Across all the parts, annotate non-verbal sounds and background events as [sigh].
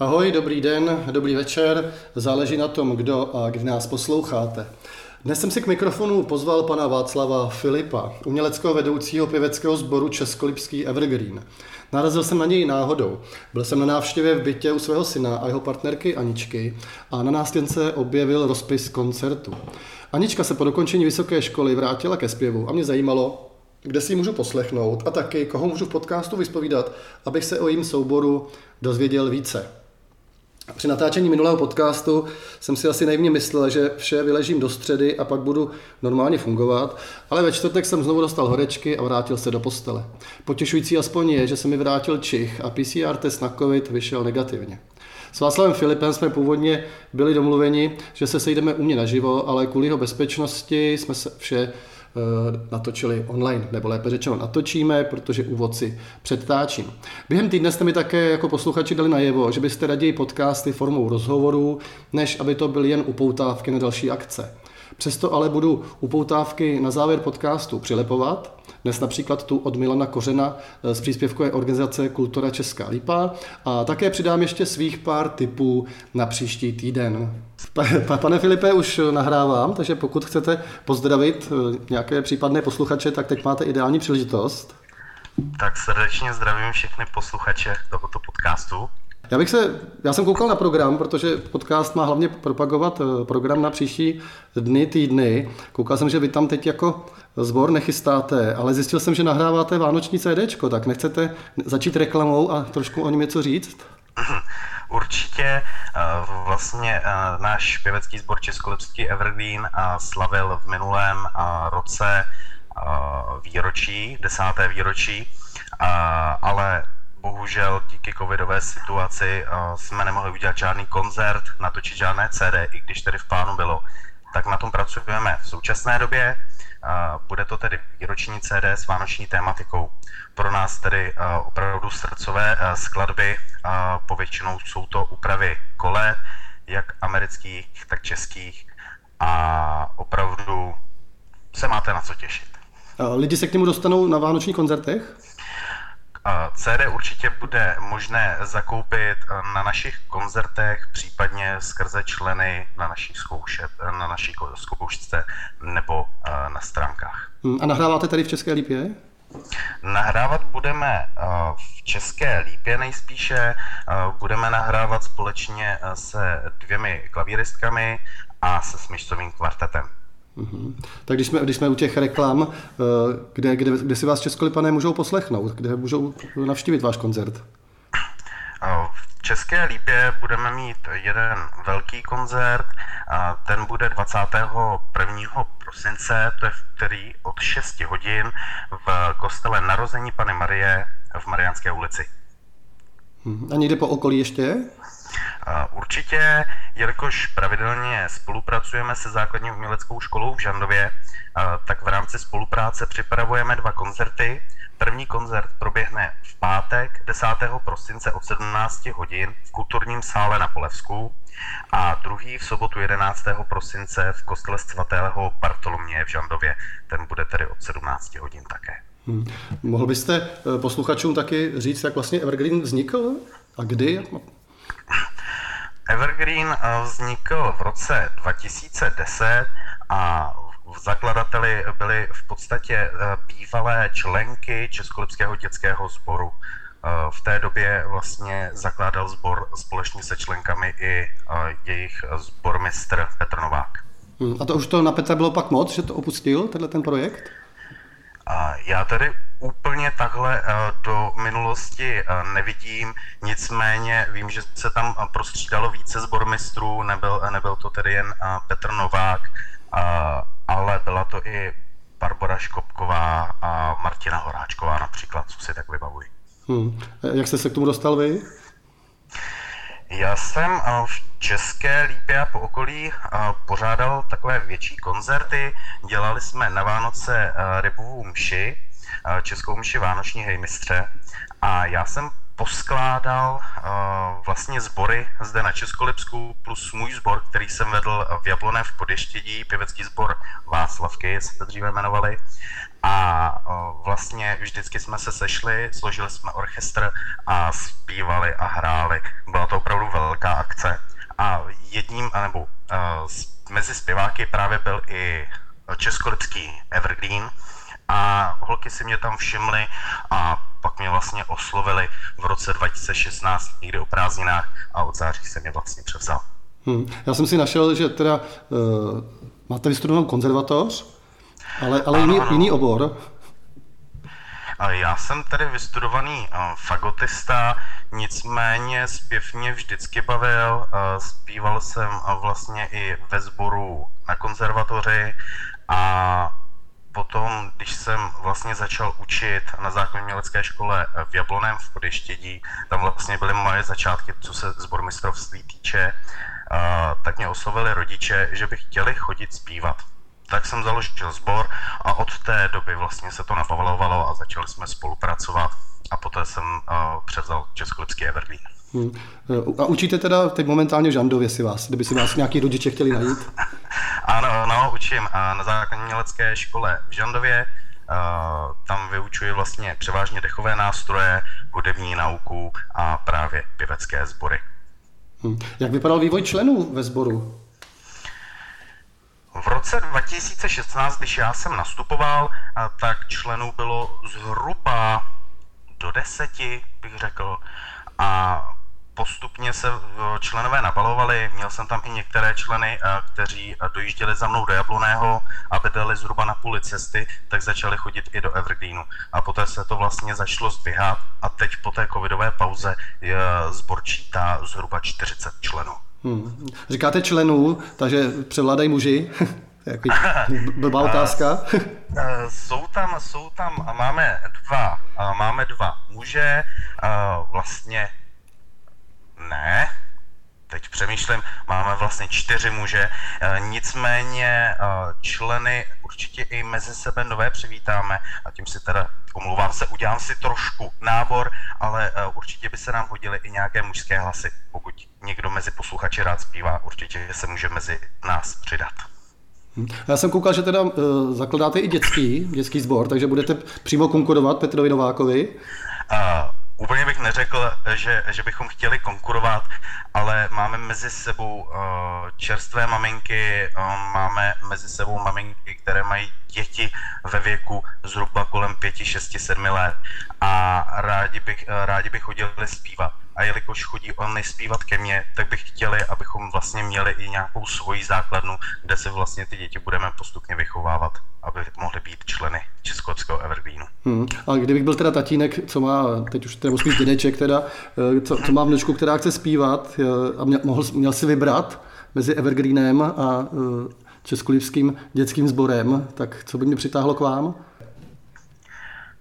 Ahoj, dobrý den, dobrý večer, záleží na tom, kdo a kdy nás posloucháte. Dnes jsem si k mikrofonu pozval pana Václava Filipa, uměleckého vedoucího pěveckého sboru Českolipský Evergreen. Narazil jsem na něj náhodou. Byl jsem na návštěvě v bytě u svého syna a jeho partnerky Aničky a na nástěnce objevil rozpis koncertu. Anička se po dokončení vysoké školy vrátila ke zpěvu a mě zajímalo, kde si ji můžu poslechnout a taky, koho můžu v podcastu vyspovídat, abych se o jím souboru dozvěděl více. Při natáčení minulého podcastu jsem si asi naivně myslel, že vše vyležím do středy a pak budu normálně fungovat, ale ve čtvrtek jsem znovu dostal horečky a vrátil se do postele. Potěšující aspoň je, že se mi vrátil čich a PCR test na COVID vyšel negativně. S Václavem Filipem jsme původně byli domluveni, že se sejdeme u mě naživo, ale kvůli jeho bezpečnosti jsme se vše natočili online, nebo lépe řečeno natočíme, protože úvod si předtáčím. Během týdne jste mi také jako posluchači dali najevo, že byste raději podcasty formou rozhovorů, než aby to byly jen upoutávky na další akce. Přesto ale budu upoutávky na závěr podcastu přilepovat. Dnes například tu od Milana Kořena z příspěvkové organizace Kultura Česká Lípa a také přidám ještě svých pár tipů na příští týden. Pane Filipe, už nahrávám, takže pokud chcete pozdravit eh, nějaké případné posluchače, tak teď máte ideální příležitost. Tak srdečně zdravím všechny posluchače tohoto podcastu. Já bych se, já jsem koukal na program, protože podcast má hlavně propagovat eh, program na příští dny, týdny. Koukal jsem, že vy tam teď jako zbor nechystáte, ale zjistil jsem, že nahráváte vánoční CD, tak nechcete začít reklamou a trošku o něm něco říct? Určitě eh, vlastně eh, náš pěvecký sbor Českolipský Evergreen slavil v minulém roce výročí, desáté výročí, ale bohužel díky covidové situaci uh, jsme nemohli udělat žádný koncert, natočit žádné CD, i když tedy v plánu bylo. Tak na tom pracujeme v současné době. Uh, bude to tedy výroční CD s vánoční tématikou. Pro nás tedy uh, opravdu srdcové uh, skladby, povětšinou jsou to úpravy kole, jak amerických, tak českých a opravdu se máte na co těšit. Lidi se k němu dostanou na vánočních koncertech? CD určitě bude možné zakoupit na našich koncertech, případně skrze členy na naší, zkoušet, na naší zkoušce nebo na stránkách. Hmm, a nahráváte tady v České Lípě? Nahrávat budeme v České Lípě nejspíše. Budeme nahrávat společně se dvěmi klavíristkami a se smyčcovým kvartetem. Mm-hmm. Tak když jsme, když jsme u těch reklam, eh, kde, kde, kde si vás Českolipané můžou poslechnout, kde můžou navštívit váš koncert? V České Lípě budeme mít jeden velký koncert, a ten bude 21. prosince, to je v který od 6 hodin v kostele Narození Pany Marie v Mariánské ulici. Mhm. A někde po okolí ještě? Určitě, jelikož pravidelně spolupracujeme se základní uměleckou školou v Žandově, tak v rámci spolupráce připravujeme dva koncerty. První koncert proběhne v pátek 10. prosince od 17 hodin v kulturním sále na Polevsku a druhý v sobotu 11. prosince v kostele svatého Bartoloměje v Žandově. Ten bude tedy od 17 hodin také. Hmm. Mohl byste eh, posluchačům taky říct, jak vlastně Evergreen vznikl a kdy? Evergreen eh, vznikl v roce 2010 a zakladateli byly v podstatě eh, bývalé členky Českolipského dětského sboru. Eh, v té době vlastně zakládal sbor společně se členkami i jejich sbormistr Petr Novák. Hmm, a to už to na Petra bylo pak moc, že to opustil, tenhle ten projekt? Já tady úplně takhle eh, do minulosti eh, nevidím, nicméně vím, že se tam eh, prostřídalo více zbormistrů, nebyl, nebyl to tedy jen Petr Novák, ale byla to i Barbara Škopková a Martina Horáčková například, co si tak vybavuji. Hmm. Jak jste se k tomu dostal vy? Já jsem v České lípě a po okolí pořádal takové větší koncerty. Dělali jsme na Vánoce rybovou mši, českou mši Vánoční hejmistře a já jsem poskládal vlastně sbory zde na Českolipsku plus můj sbor, který jsem vedl v Jablone v Podještědí, pěvecký sbor Václavky, se to dříve jmenovali. A vlastně vždycky jsme se sešli, složili jsme orchestr a zpívali a hráli. Byla to opravdu nebo uh, mezi zpěváky právě byl i českolipský Evergreen a holky si mě tam všimly a pak mě vlastně oslovili v roce 2016 někdy o prázdninách a od září se mě vlastně převzal. Hmm. Já jsem si našel, že teda uh, máte vystudovanou konzervatoř, ale, ale ano, jiný, ano. jiný obor. Já jsem tedy vystudovaný fagotista, nicméně zpěv mě vždycky bavil. Zpíval jsem vlastně i ve sboru na konzervatoři a potom, když jsem vlastně začal učit na základní mělecké škole v Jabloném v Podeštědí, tam vlastně byly moje začátky, co se zbormistrovství týče, tak mě oslovili rodiče, že by chtěli chodit zpívat tak jsem založil sbor a od té doby vlastně se to napavalovalo a začali jsme spolupracovat a poté jsem uh, převzal Českolipský Evergreen. Hmm. A učíte teda teď momentálně v Žandově si vás, kdyby si vás nějaký rodiče chtěli najít? [laughs] ano, no, učím na základní mělecké škole v Žandově. Uh, tam vyučuji vlastně převážně dechové nástroje, hudební nauku a právě pěvecké sbory. Hmm. Jak vypadal vývoj členů ve sboru? V roce 2016, když já jsem nastupoval, tak členů bylo zhruba do deseti, bych řekl. A postupně se členové nabalovali. Měl jsem tam i některé členy, kteří dojížděli za mnou do Jabloného a bydleli zhruba na půli cesty, tak začali chodit i do Evergreenu. A poté se to vlastně začalo zdvihat a teď po té covidové pauze zbor čítá zhruba 40 členů. Hmm. Říkáte členů, takže převládají muži? [laughs] Jaký [laughs] blbá otázka. Eh, jsou tam, jsou tam, máme dva, máme dva muže, vlastně ne, teď přemýšlím, máme vlastně čtyři muže, eh, nicméně eh, členy určitě i mezi sebe nové přivítáme a tím si teda, omlouvám se, udělám si trošku nábor, ale určitě by se nám hodily i nějaké mužské hlasy, pokud někdo mezi posluchači rád zpívá, určitě se může mezi nás přidat. Hm. Já jsem koukal, že teda uh, zakladáte i dětský, dětský sbor, takže budete přímo konkurovat Petrovi Novákovi. Uh, úplně bych neřekl, že, že bychom chtěli konkurovat, ale máme mezi sebou uh, čerstvé maminky, uh, máme mezi sebou maminky, které mají děti ve věku zhruba kolem 5, 6, 7 let a rádi bych, uh, rádi bych chodili zpívat a jelikož chodí on zpívat ke mně, tak bych chtěli, abychom vlastně měli i nějakou svoji základnu, kde se vlastně ty děti budeme postupně vychovávat, aby mohly být členy Českolepského Evergreenu. Hmm. A kdybych byl teda tatínek, co má, teď už nebo spíš dědeček teda, eh, co, co má vnučku, která chce zpívat eh, a měl, mohl, měl si vybrat mezi Evergreenem a eh, Českolipským dětským sborem, tak co by mě přitáhlo k vám?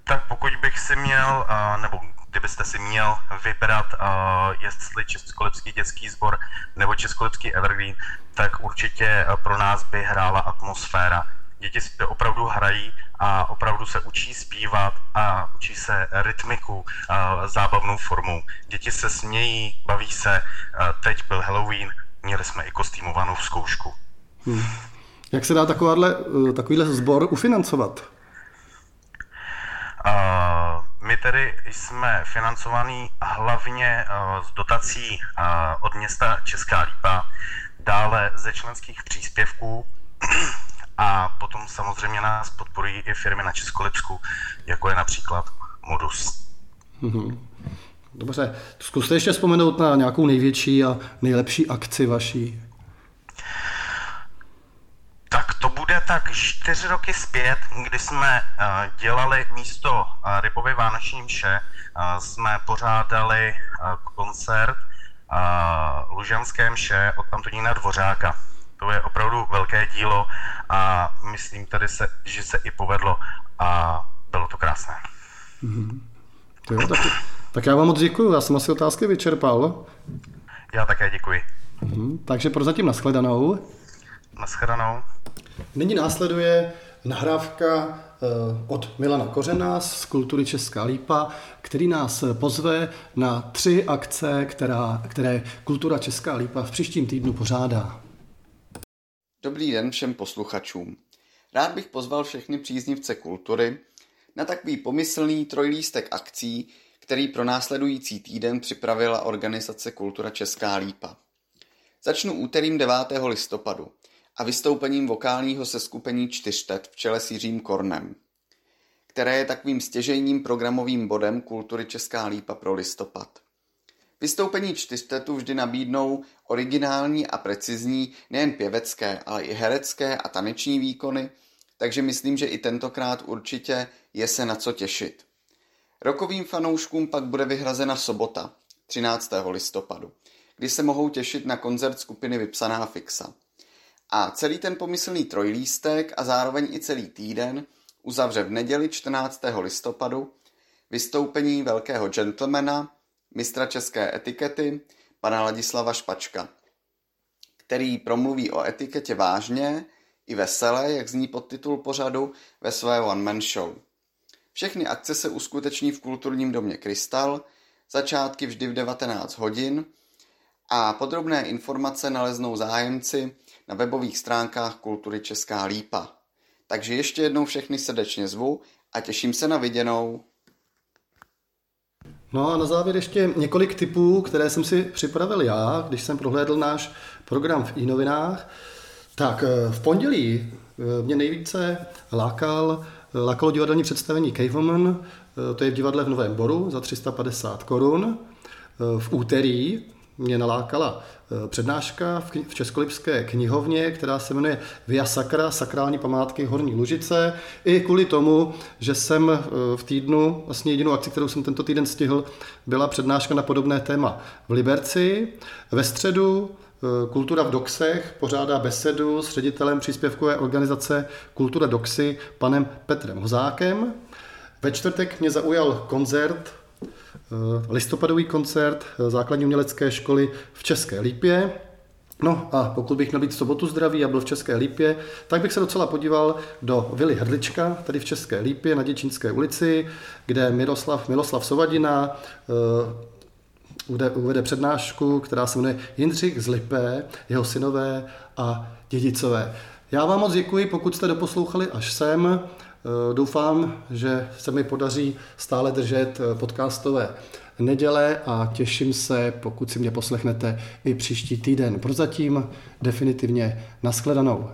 Tak pokud bych si měl, nebo kdybyste si měl vybrat, uh, jestli Českolipský dětský sbor nebo Českolipský Evergreen, tak určitě pro nás by hrála atmosféra. Děti si opravdu hrají a opravdu se učí zpívat a učí se rytmiku uh, zábavnou formou. Děti se smějí, baví se. Uh, teď byl Halloween, měli jsme i kostýmovanou zkoušku. Hmm. Jak se dá takovýhle sbor ufinancovat? Uh, my tedy jsme financovaní hlavně uh, z dotací uh, od města Česká Lípa, dále ze členských příspěvků [clears throat] a potom samozřejmě nás podporují i firmy na Českolipsku, jako je například Modus. Mm-hmm. Dobře, zkuste ještě vzpomenout na nějakou největší a nejlepší akci vaší. Tak to bude tak čtyři roky zpět, kdy jsme uh, dělali místo Rybovy vánoční mše, jsme pořádali koncert Lužanské mše od Antonína Dvořáka. To je opravdu velké dílo a myslím tady, se, že se i povedlo a bylo to krásné. Mm-hmm. To jo, tak, tak já vám moc děkuji, já jsem asi otázky vyčerpal. Já také děkuji. Mm-hmm. Takže prozatím nashledanou. Nashledanou. Nyní následuje nahrávka od Milana Kořena z Kultury Česká lípa, který nás pozve na tři akce, která, které Kultura Česká lípa v příštím týdnu pořádá. Dobrý den všem posluchačům. Rád bych pozval všechny příznivce kultury na takový pomyslný trojlístek akcí, který pro následující týden připravila organizace Kultura Česká lípa. Začnu úterým 9. listopadu a vystoupením vokálního seskupení Čtyřtet v čele s Jiřím Kornem, které je takovým stěžejním programovým bodem kultury Česká lípa pro listopad. Vystoupení čtyřtetu vždy nabídnou originální a precizní nejen pěvecké, ale i herecké a taneční výkony, takže myslím, že i tentokrát určitě je se na co těšit. Rokovým fanouškům pak bude vyhrazena sobota, 13. listopadu, kdy se mohou těšit na koncert skupiny Vypsaná fixa. A celý ten pomyslný trojlístek a zároveň i celý týden uzavře v neděli 14. listopadu vystoupení velkého gentlemana, mistra české etikety, pana Ladislava Špačka, který promluví o etiketě vážně i veselé, jak zní podtitul pořadu, ve své one-man show. Všechny akce se uskuteční v kulturním domě Krystal, začátky vždy v 19 hodin a podrobné informace naleznou zájemci na webových stránkách Kultury Česká Lípa. Takže ještě jednou všechny srdečně zvu a těším se na viděnou. No a na závěr ještě několik typů, které jsem si připravil já, když jsem prohlédl náš program v e-novinách. Tak eh, v pondělí eh, mě nejvíce lákal, lákalo divadelní představení Cave Woman, eh, to je v divadle v Novém Boru za 350 korun. V úterý mě nalákala eh, přednáška v Českolipské knihovně, která se jmenuje Via Sakra, sakrální památky Horní Lužice. I kvůli tomu, že jsem eh, v týdnu, vlastně jedinou akci, kterou jsem tento týden stihl, byla přednáška na podobné téma v Liberci. Ve středu eh, Kultura v Doxech pořádá besedu s ředitelem příspěvkové organizace Kultura Doxy panem Petrem Hozákem. Ve čtvrtek mě zaujal koncert listopadový koncert eh, základní umělecké školy v České Lípě. No a pokud bych měl být v sobotu zdravý a byl v České Lípě, tak bych se docela podíval do Vily Hrdlička, tady v České Lípě na Děčínské ulici, kde Miroslav, Miloslav Sovadina uh, uvede přednášku, která se jmenuje Jindřich z Lipé, jeho synové a dědicové. Já vám moc děkuji, pokud jste doposlouchali až sem. Eh, doufám, že se mi podaří stále držet eh, podcastové neděle a těším se, pokud si mě poslechnete i příští týden. Prozatím definitivně nashledanou.